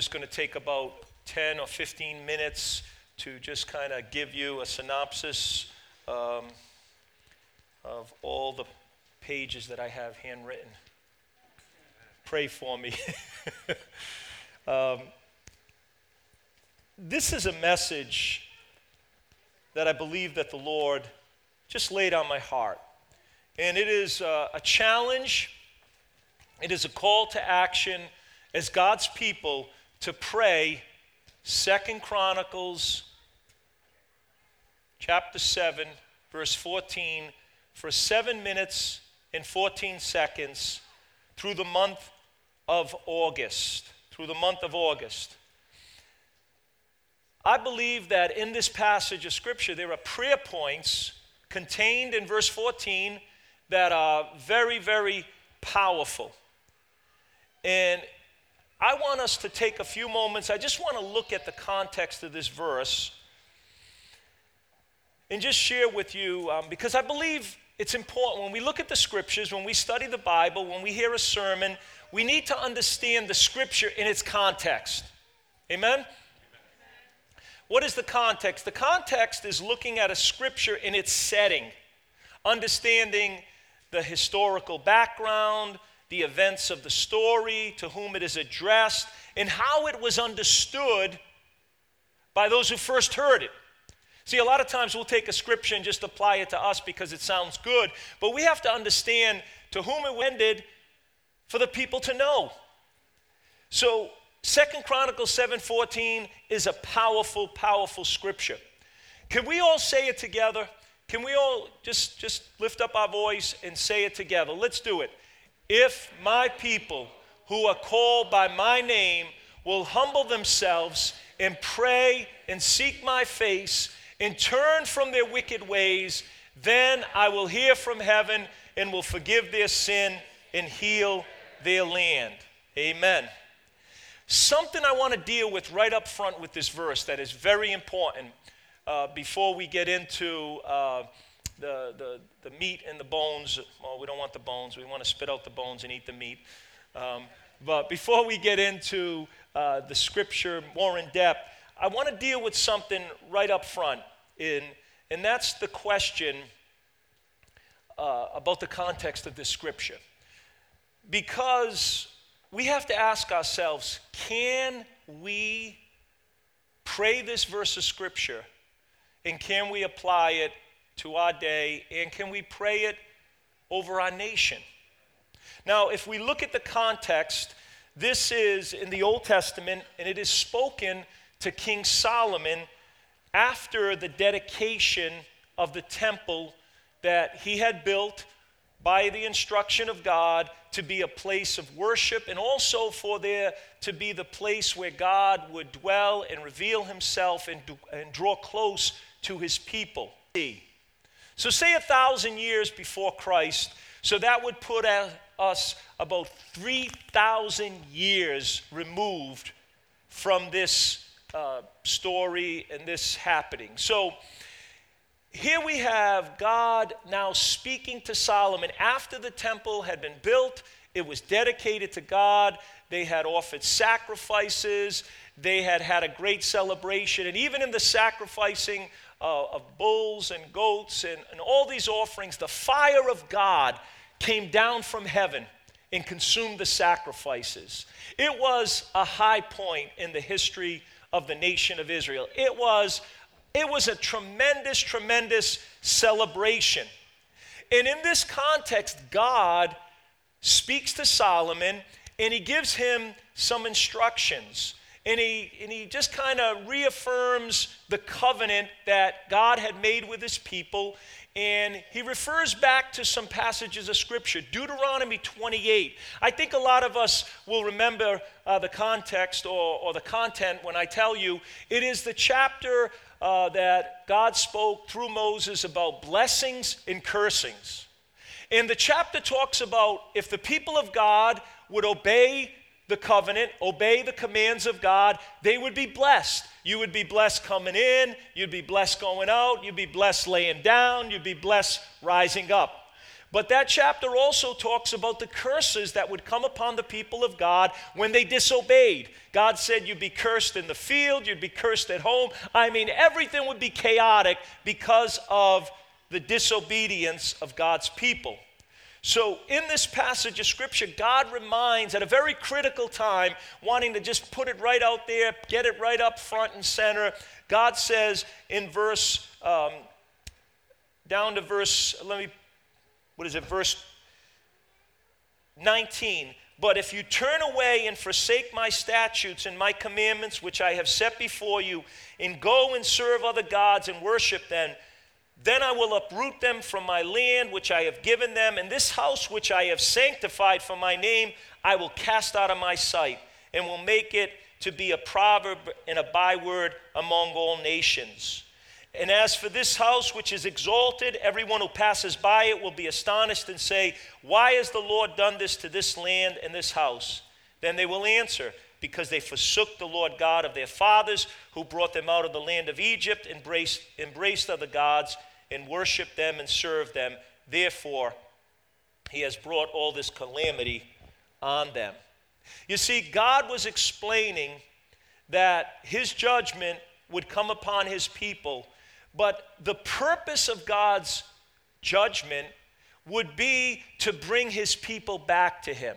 Just going to take about 10 or 15 minutes to just kind of give you a synopsis um, of all the pages that I have handwritten. Pray for me. um, this is a message that I believe that the Lord just laid on my heart. And it is uh, a challenge, it is a call to action as God's people to pray Second Chronicles chapter 7 verse 14 for 7 minutes and 14 seconds through the month of August through the month of August. I believe that in this passage of scripture there are prayer points contained in verse 14 that are very very powerful. And I want us to take a few moments. I just want to look at the context of this verse and just share with you um, because I believe it's important when we look at the scriptures, when we study the Bible, when we hear a sermon, we need to understand the scripture in its context. Amen? What is the context? The context is looking at a scripture in its setting, understanding the historical background, the events of the story, to whom it is addressed, and how it was understood by those who first heard it. See, a lot of times we'll take a scripture and just apply it to us because it sounds good, but we have to understand to whom it ended for the people to know. So, Second Chronicles 7:14 is a powerful, powerful scripture. Can we all say it together? Can we all just, just lift up our voice and say it together? Let's do it. If my people who are called by my name will humble themselves and pray and seek my face and turn from their wicked ways, then I will hear from heaven and will forgive their sin and heal their land. Amen. Something I want to deal with right up front with this verse that is very important uh, before we get into. Uh, the, the, the meat and the bones. Well, we don't want the bones. We want to spit out the bones and eat the meat. Um, but before we get into uh, the scripture more in depth, I want to deal with something right up front, in, and that's the question uh, about the context of this scripture. Because we have to ask ourselves can we pray this verse of scripture and can we apply it to our day, and can we pray it over our nation? Now, if we look at the context, this is in the Old Testament, and it is spoken to King Solomon after the dedication of the temple that he had built by the instruction of God to be a place of worship and also for there to be the place where God would dwell and reveal himself and, and draw close to his people. So, say a thousand years before Christ, so that would put us about 3,000 years removed from this uh, story and this happening. So, here we have God now speaking to Solomon after the temple had been built, it was dedicated to God, they had offered sacrifices, they had had a great celebration, and even in the sacrificing uh, of bulls and goats and, and all these offerings, the fire of God came down from heaven and consumed the sacrifices. It was a high point in the history of the nation of Israel. It was, it was a tremendous, tremendous celebration. And in this context, God speaks to Solomon and he gives him some instructions and he, and he just kind of reaffirms the covenant that God had made with his people. And he refers back to some passages of Scripture. Deuteronomy 28. I think a lot of us will remember uh, the context or, or, the content when I tell you it is the chapter uh, that God spoke through Moses about blessings and cursings. And the chapter talks about if the people of God would obey the covenant, obey the commands of God, they would be blessed. You would be blessed coming in, you'd be blessed going out, you'd be blessed laying down, you'd be blessed rising up. But that chapter also talks about the curses that would come upon the people of God when they disobeyed. God said you'd be cursed in the field, you'd be cursed at home. I mean, everything would be chaotic because of the disobedience of God's people. So, in this passage of Scripture, God reminds at a very critical time, wanting to just put it right out there, get it right up front and center. God says in verse, um, down to verse, let me what is it, verse 19. But if you turn away and forsake my statutes and my commandments, which I have set before you, and go and serve other gods and worship them, then I will uproot them from my land which I have given them, and this house which I have sanctified for my name, I will cast out of my sight, and will make it to be a proverb and a byword among all nations. And as for this house which is exalted, everyone who passes by it will be astonished and say, Why has the Lord done this to this land and this house? Then they will answer, Because they forsook the Lord God of their fathers, who brought them out of the land of Egypt, embraced, embraced other gods, and worship them and serve them. Therefore, he has brought all this calamity on them. You see, God was explaining that his judgment would come upon his people but the purpose of God's judgment would be to bring his people back to him.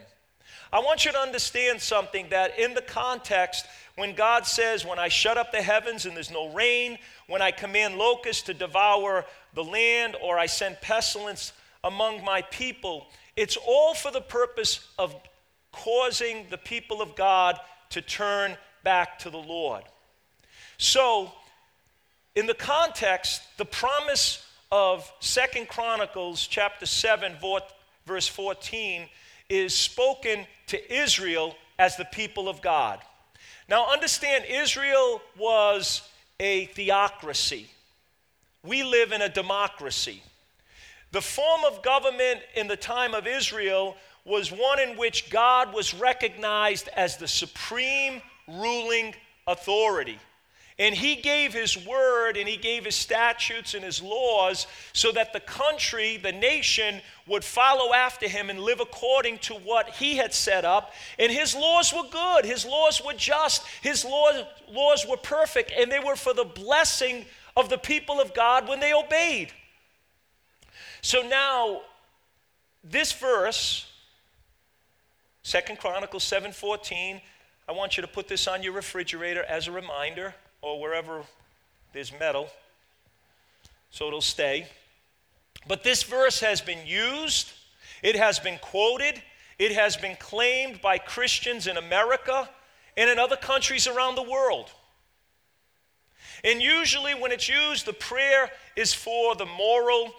I want you to understand something that in the context, when God says, When I shut up the heavens and there's no rain, when I command locusts to devour the land, or I send pestilence among my people, it's all for the purpose of causing the people of God to turn back to the Lord. So, in the context, the promise of Second Chronicles chapter 7, verse 14, is spoken to Israel as the people of God. Now, understand, Israel was a theocracy. We live in a democracy. The form of government in the time of Israel was one in which God was recognized as the supreme ruling authority. And he gave his word and he gave his statutes and his laws so that the country, the nation, would follow after him and live according to what he had set up. And his laws were good, his laws were just, his laws, laws were perfect, and they were for the blessing of the people of God when they obeyed. So now, this verse, Second Chronicles 7:14, I want you to put this on your refrigerator as a reminder or wherever there's metal, so it'll stay. But this verse has been used, it has been quoted, it has been claimed by Christians in America and in other countries around the world. And usually, when it's used, the prayer is for the moral,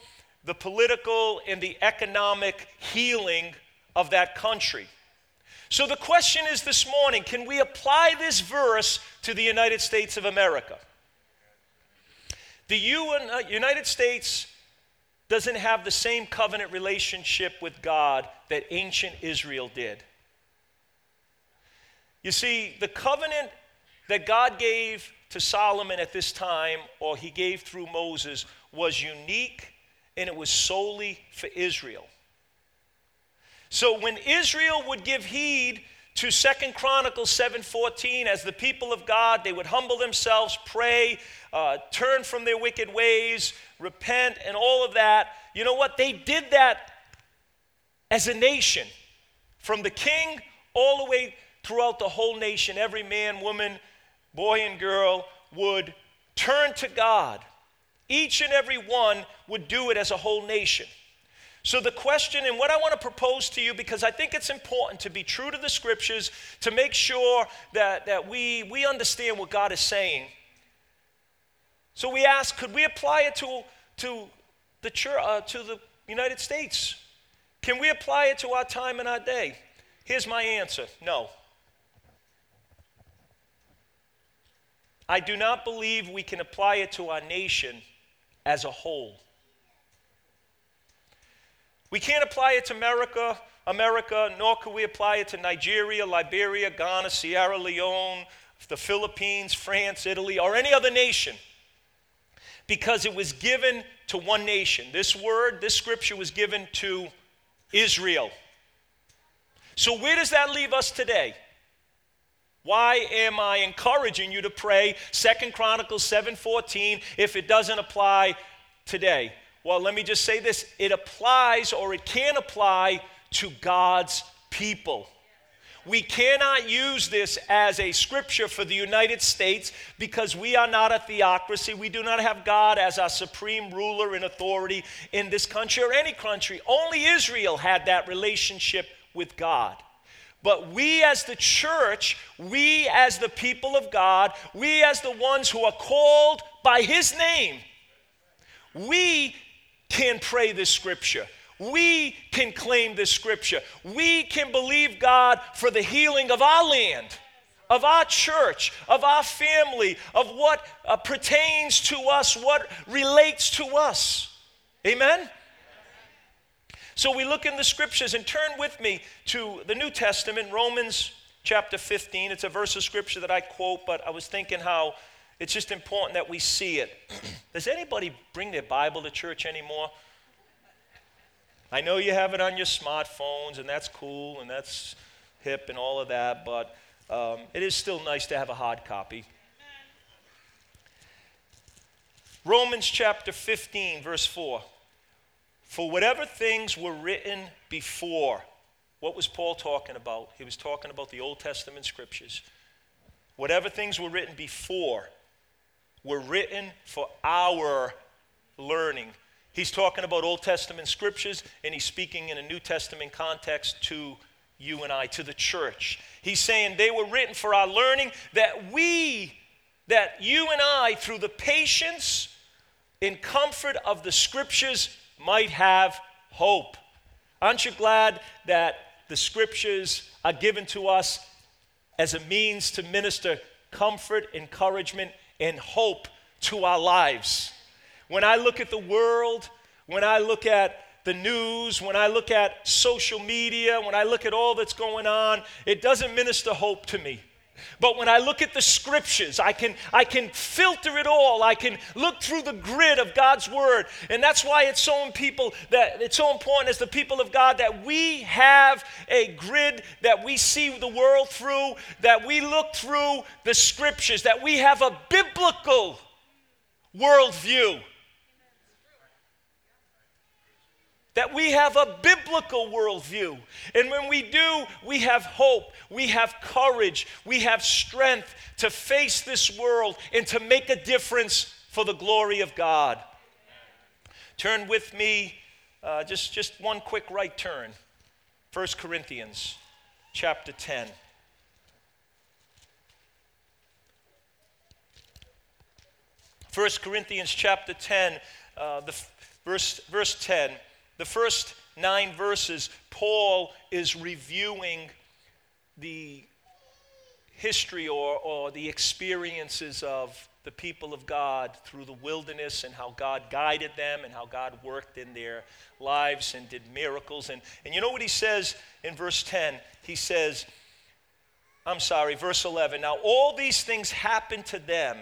the political, and the economic healing of that country. So the question is this morning can we apply this verse to the United States of America? The uh, United States doesn't have the same covenant relationship with God that ancient Israel did. You see, the covenant that God gave to Solomon at this time, or he gave through Moses, was unique and it was solely for Israel. So when Israel would give heed to Second Chronicles 7:14 as the people of God they would humble themselves pray uh, turn from their wicked ways repent and all of that. You know what? They did that as a nation from the king all the way throughout the whole nation. Every man woman boy and girl would turn to God. Each and every one would do it as a whole nation so, the question, and what I want to propose to you, because I think it's important to be true to the scriptures, to make sure that, that we, we understand what God is saying. So, we ask, could we apply it to, to, the, church, uh, to the United States? Can we apply it to our time and our day? Here's my answer no. I do not believe we can apply it to our nation as a whole. We can't apply it to America, America, nor can we apply it to Nigeria, Liberia, Ghana, Sierra Leone, the Philippines, France, Italy, or any other nation. because it was given to one nation. This word, this scripture was given to Israel. So, where does that leave us today? Why am I encouraging you to pray Second Chronicles 7:14 if it doesn't apply today? Well, let me just say this, it applies or it can apply to God's people. We cannot use this as a scripture for the United States because we are not a theocracy. We do not have God as our supreme ruler and authority in this country or any country. Only Israel had that relationship with God. But we as the church, we as the people of God, we as the ones who are called by His name, we can pray this scripture. We can claim this scripture. We can believe God for the healing of our land, of our church, of our family, of what uh, pertains to us, what relates to us. Amen? So we look in the scriptures and turn with me to the New Testament, Romans chapter 15. It's a verse of scripture that I quote, but I was thinking how it's just important that we see it. Does anybody bring their Bible to church anymore? I know you have it on your smartphones, and that's cool and that's hip and all of that, but um, it is still nice to have a hard copy. Romans chapter 15, verse 4. For whatever things were written before, what was Paul talking about? He was talking about the Old Testament scriptures. Whatever things were written before were written for our learning He's talking about Old Testament scriptures, and he's speaking in a New Testament context to you and I, to the church. He's saying they were written for our learning that we, that you and I, through the patience and comfort of the scriptures, might have hope. Aren't you glad that the scriptures are given to us as a means to minister comfort, encouragement, and hope to our lives? When I look at the world, when I look at the news, when I look at social media, when I look at all that's going on, it doesn't minister hope to me. But when I look at the scriptures, I can, I can filter it all. I can look through the grid of God's word. And that's why it's so people that it's so important as the people of God that we have a grid that we see the world through, that we look through the scriptures, that we have a biblical worldview. That we have a biblical worldview. And when we do, we have hope, we have courage, we have strength to face this world and to make a difference for the glory of God. Turn with me, uh, just, just one quick right turn. 1 Corinthians chapter 10. First Corinthians chapter 10, uh, the verse, verse 10. The first nine verses, Paul is reviewing the history or, or the experiences of the people of God through the wilderness and how God guided them and how God worked in their lives and did miracles. And, and you know what he says in verse 10? He says, I'm sorry, verse 11. Now, all these things happened to them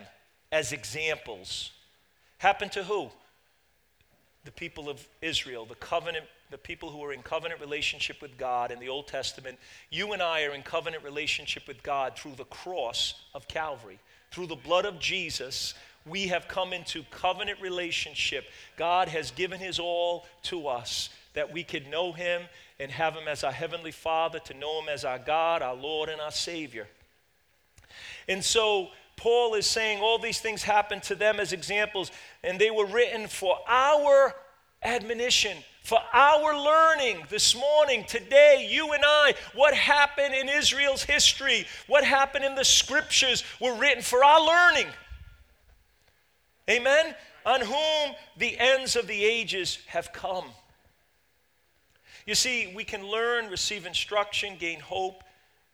as examples. Happened to who? The people of Israel, the covenant, the people who are in covenant relationship with God in the Old Testament, you and I are in covenant relationship with God through the cross of Calvary. Through the blood of Jesus, we have come into covenant relationship. God has given his all to us that we could know him and have him as our heavenly Father, to know him as our God, our Lord, and our Savior. And so Paul is saying all these things happened to them as examples, and they were written for our admonition, for our learning this morning, today, you and I. What happened in Israel's history, what happened in the scriptures were written for our learning. Amen? On whom the ends of the ages have come. You see, we can learn, receive instruction, gain hope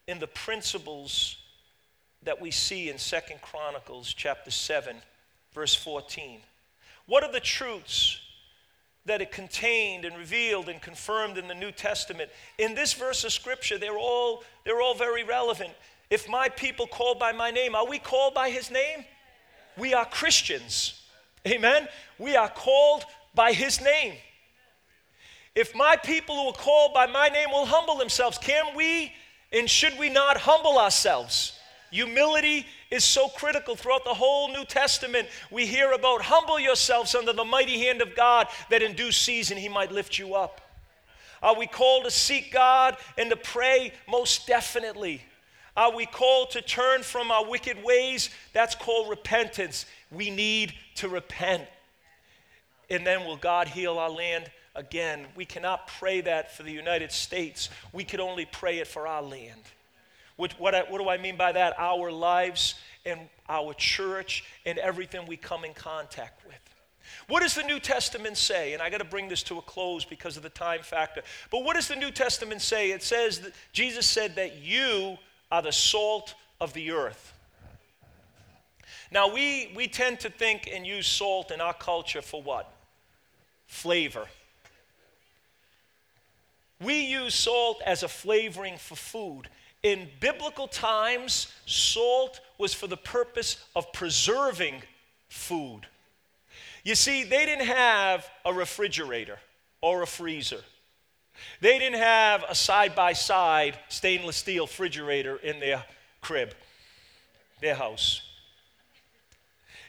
in the principles that we see in Second Chronicles chapter 7 verse 14. What are the truths that it contained and revealed and confirmed in the New Testament? In this verse of scripture, they're all they're all very relevant. If my people called by my name, are we called by his name? We are Christians. Amen? We are called by his name. If my people who are called by my name will humble themselves, can we and should we not humble ourselves? Humility is so critical throughout the whole New Testament. We hear about humble yourselves under the mighty hand of God that in due season he might lift you up. Are we called to seek God and to pray? Most definitely. Are we called to turn from our wicked ways? That's called repentance. We need to repent. And then will God heal our land? Again, we cannot pray that for the United States. We can only pray it for our land. What, what, I, what do I mean by that? Our lives and our church and everything we come in contact with. What does the New Testament say? And I got to bring this to a close because of the time factor. But what does the New Testament say? It says that Jesus said that you are the salt of the earth. Now, we, we tend to think and use salt in our culture for what? Flavor. We use salt as a flavoring for food. In biblical times, salt was for the purpose of preserving food. You see, they didn't have a refrigerator or a freezer. They didn't have a side by side stainless steel refrigerator in their crib, their house.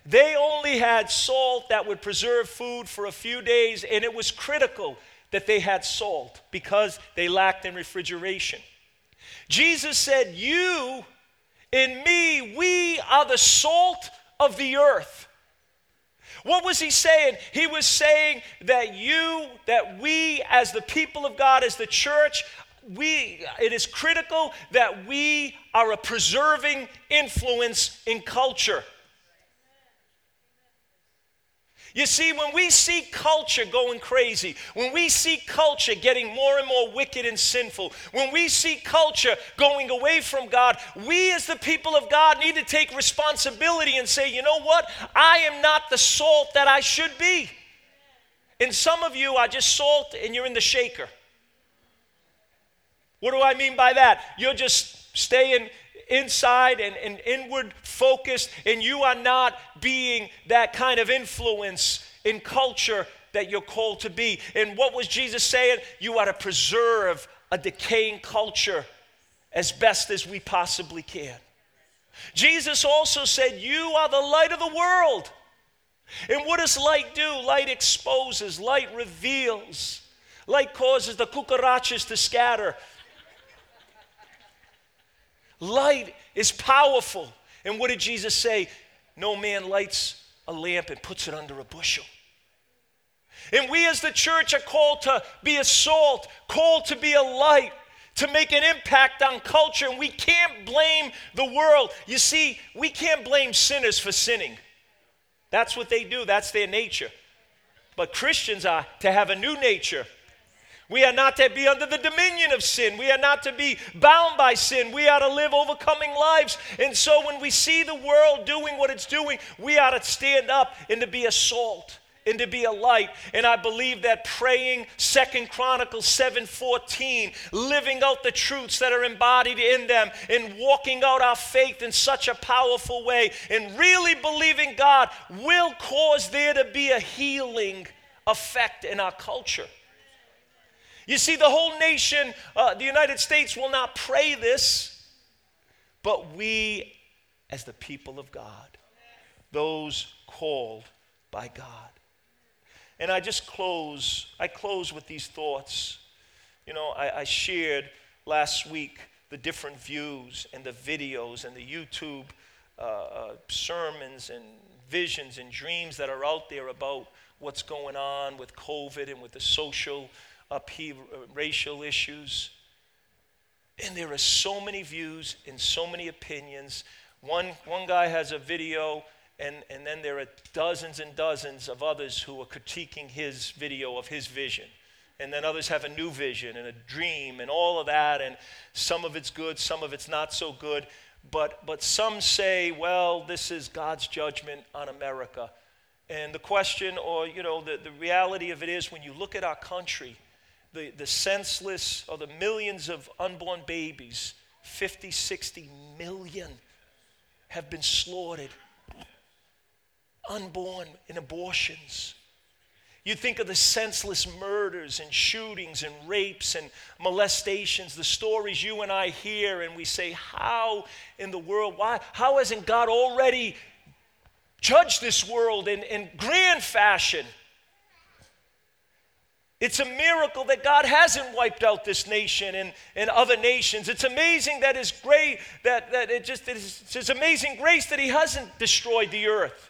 They only had salt that would preserve food for a few days, and it was critical that they had salt because they lacked in refrigeration. Jesus said, You and me, we are the salt of the earth. What was he saying? He was saying that you, that we, as the people of God, as the church, we, it is critical that we are a preserving influence in culture. You see, when we see culture going crazy, when we see culture getting more and more wicked and sinful, when we see culture going away from God, we as the people of God need to take responsibility and say, you know what? I am not the salt that I should be. And some of you are just salt and you're in the shaker. What do I mean by that? You're just staying inside and, and inward focused, and you are not being that kind of influence in culture that you're called to be. And what was Jesus saying? You are to preserve a decaying culture as best as we possibly can. Jesus also said, You are the light of the world. And what does light do? Light exposes, light reveals, light causes the cucarachas to scatter. Light is powerful. And what did Jesus say? No man lights a lamp and puts it under a bushel. And we as the church are called to be a salt, called to be a light, to make an impact on culture. And we can't blame the world. You see, we can't blame sinners for sinning. That's what they do, that's their nature. But Christians are to have a new nature we are not to be under the dominion of sin. We are not to be bound by sin. We are to live overcoming lives. And so when we see the world doing what it's doing, we are to stand up and to be a salt and to be a light. And I believe that praying Second Chronicles 7:14, living out the truths that are embodied in them and walking out our faith in such a powerful way and really believing God will cause there to be a healing effect in our culture. You see, the whole nation, uh, the United States, will not pray this, but we, as the people of God, those called by God. And I just close, I close with these thoughts. You know, I, I shared last week the different views and the videos and the YouTube uh, uh, sermons and visions and dreams that are out there about what's going on with COVID and with the social upheaval, uh, racial issues. And there are so many views and so many opinions. One, one guy has a video, and, and then there are dozens and dozens of others who are critiquing his video of his vision. And then others have a new vision and a dream and all of that. And some of it's good, some of it's not so good. But, but some say, well, this is God's judgment on America. And the question, or you know, the, the reality of it is when you look at our country, the, the senseless or the millions of unborn babies 50, 60 million have been slaughtered unborn in abortions. You think of the senseless murders and shootings and rapes and molestations, the stories you and I hear, and we say, How in the world? Why? How hasn't God already judged this world in, in grand fashion? It's a miracle that God hasn't wiped out this nation and, and other nations. It's amazing that His great that, that it just it's His amazing grace that He hasn't destroyed the earth.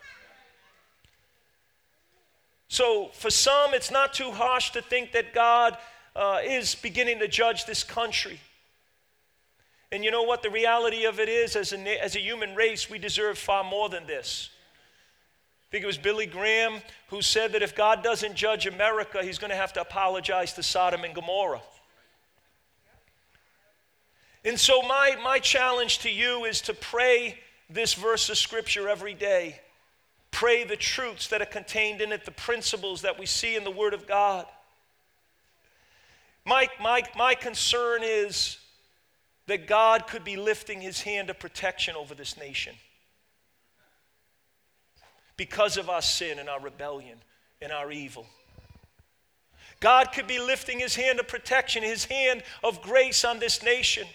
So for some, it's not too harsh to think that God uh, is beginning to judge this country. And you know what? The reality of it is, as a, as a human race, we deserve far more than this. I think it was Billy Graham who said that if God doesn't judge America, he's going to have to apologize to Sodom and Gomorrah. And so, my, my challenge to you is to pray this verse of scripture every day. Pray the truths that are contained in it, the principles that we see in the Word of God. My, my, my concern is that God could be lifting his hand of protection over this nation because of our sin and our rebellion and our evil. God could be lifting his hand of protection, his hand of grace on this nation.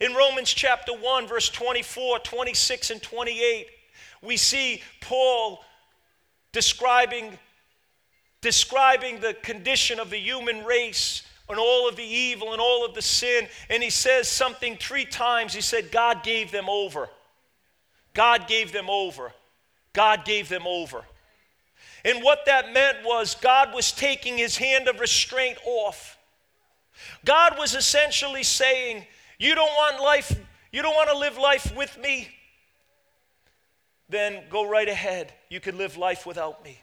In Romans chapter 1, verse 24, 26, and 28, we see Paul describing, describing the condition of the human race and all of the evil and all of the sin. And he says something three times. He said, God gave them over. God gave them over. God gave them over. And what that meant was God was taking his hand of restraint off. God was essentially saying, You don't want life, you don't want to live life with me? Then go right ahead. You can live life without me.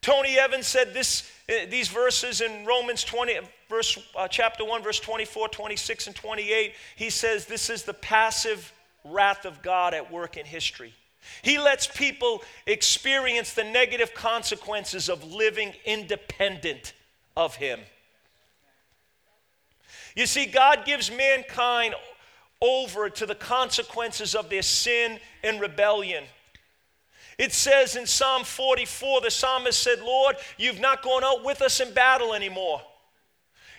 Tony Evans said this, uh, these verses in Romans 20, verse, uh, chapter 1, verse 24, 26, and 28. He says, This is the passive wrath of God at work in history. He lets people experience the negative consequences of living independent of Him. You see, God gives mankind over to the consequences of their sin and rebellion. It says in Psalm 44, the psalmist said, Lord, you've not gone out with us in battle anymore.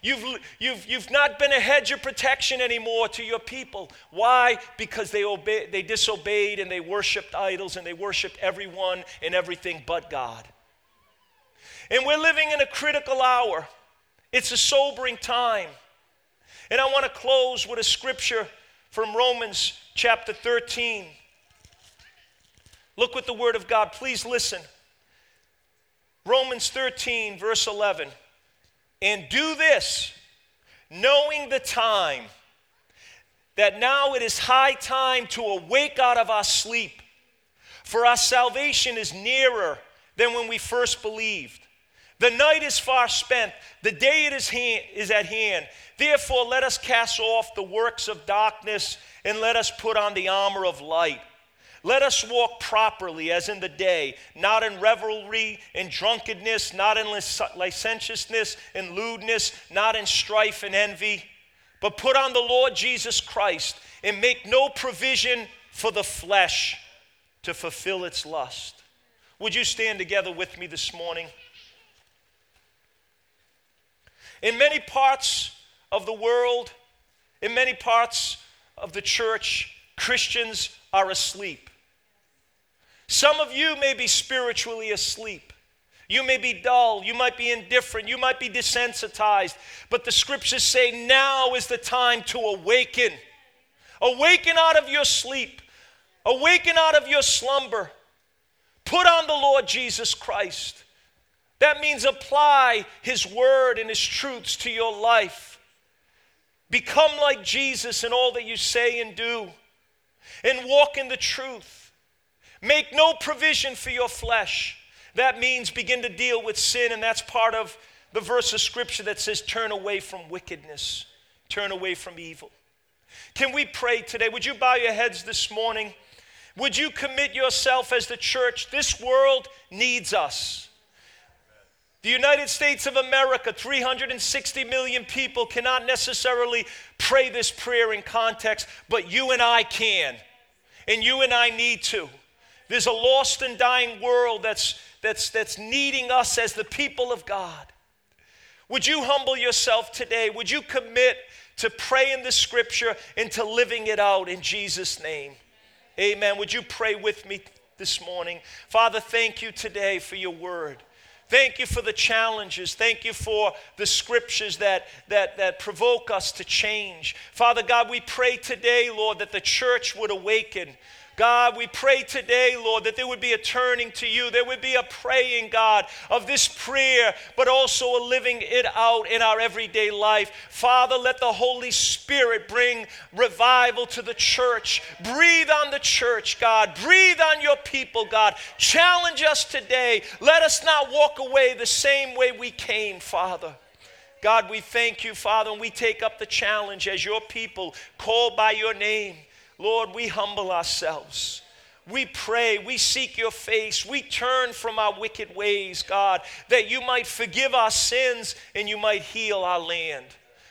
You've, you've, you've not been a hedge of protection anymore to your people. Why? Because they, obey, they disobeyed and they worshiped idols and they worshiped everyone and everything but God. And we're living in a critical hour. It's a sobering time. And I want to close with a scripture from Romans chapter 13. Look what the Word of God, please listen. Romans 13, verse 11. And do this, knowing the time, that now it is high time to awake out of our sleep, for our salvation is nearer than when we first believed. The night is far spent, the day it is, hand, is at hand. Therefore, let us cast off the works of darkness and let us put on the armor of light. Let us walk properly as in the day, not in revelry and drunkenness, not in licentiousness and lewdness, not in strife and envy, but put on the Lord Jesus Christ and make no provision for the flesh to fulfill its lust. Would you stand together with me this morning? In many parts of the world, in many parts of the church, Christians are asleep. Some of you may be spiritually asleep. You may be dull. You might be indifferent. You might be desensitized. But the scriptures say now is the time to awaken. Awaken out of your sleep. Awaken out of your slumber. Put on the Lord Jesus Christ. That means apply His word and His truths to your life. Become like Jesus in all that you say and do and walk in the truth. Make no provision for your flesh. That means begin to deal with sin, and that's part of the verse of scripture that says, Turn away from wickedness, turn away from evil. Can we pray today? Would you bow your heads this morning? Would you commit yourself as the church? This world needs us. The United States of America, 360 million people, cannot necessarily pray this prayer in context, but you and I can. And you and I need to. There's a lost and dying world that's, that's, that's needing us as the people of God. Would you humble yourself today? Would you commit to praying the scripture and to living it out in Jesus' name? Amen. Would you pray with me this morning? Father, thank you today for your word. Thank you for the challenges. Thank you for the scriptures that, that, that provoke us to change. Father God, we pray today, Lord, that the church would awaken. God, we pray today, Lord, that there would be a turning to you. There would be a praying, God, of this prayer, but also a living it out in our everyday life. Father, let the Holy Spirit bring revival to the church. Breathe on the church, God. Breathe on your people, God. Challenge us today. Let us not walk away the same way we came, Father. God, we thank you, Father, and we take up the challenge as your people called by your name. Lord, we humble ourselves. We pray, we seek your face, we turn from our wicked ways, God, that you might forgive our sins and you might heal our land.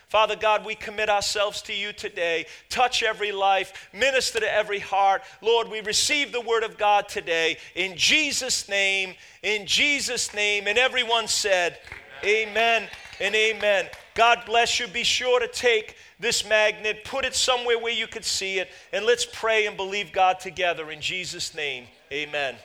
Father God, we commit ourselves to you today. Touch every life, minister to every heart. Lord, we receive the word of God today. In Jesus' name, in Jesus' name. And everyone said, Amen, amen and amen. God bless you. Be sure to take this magnet, put it somewhere where you could see it, and let's pray and believe God together in Jesus' name. Amen.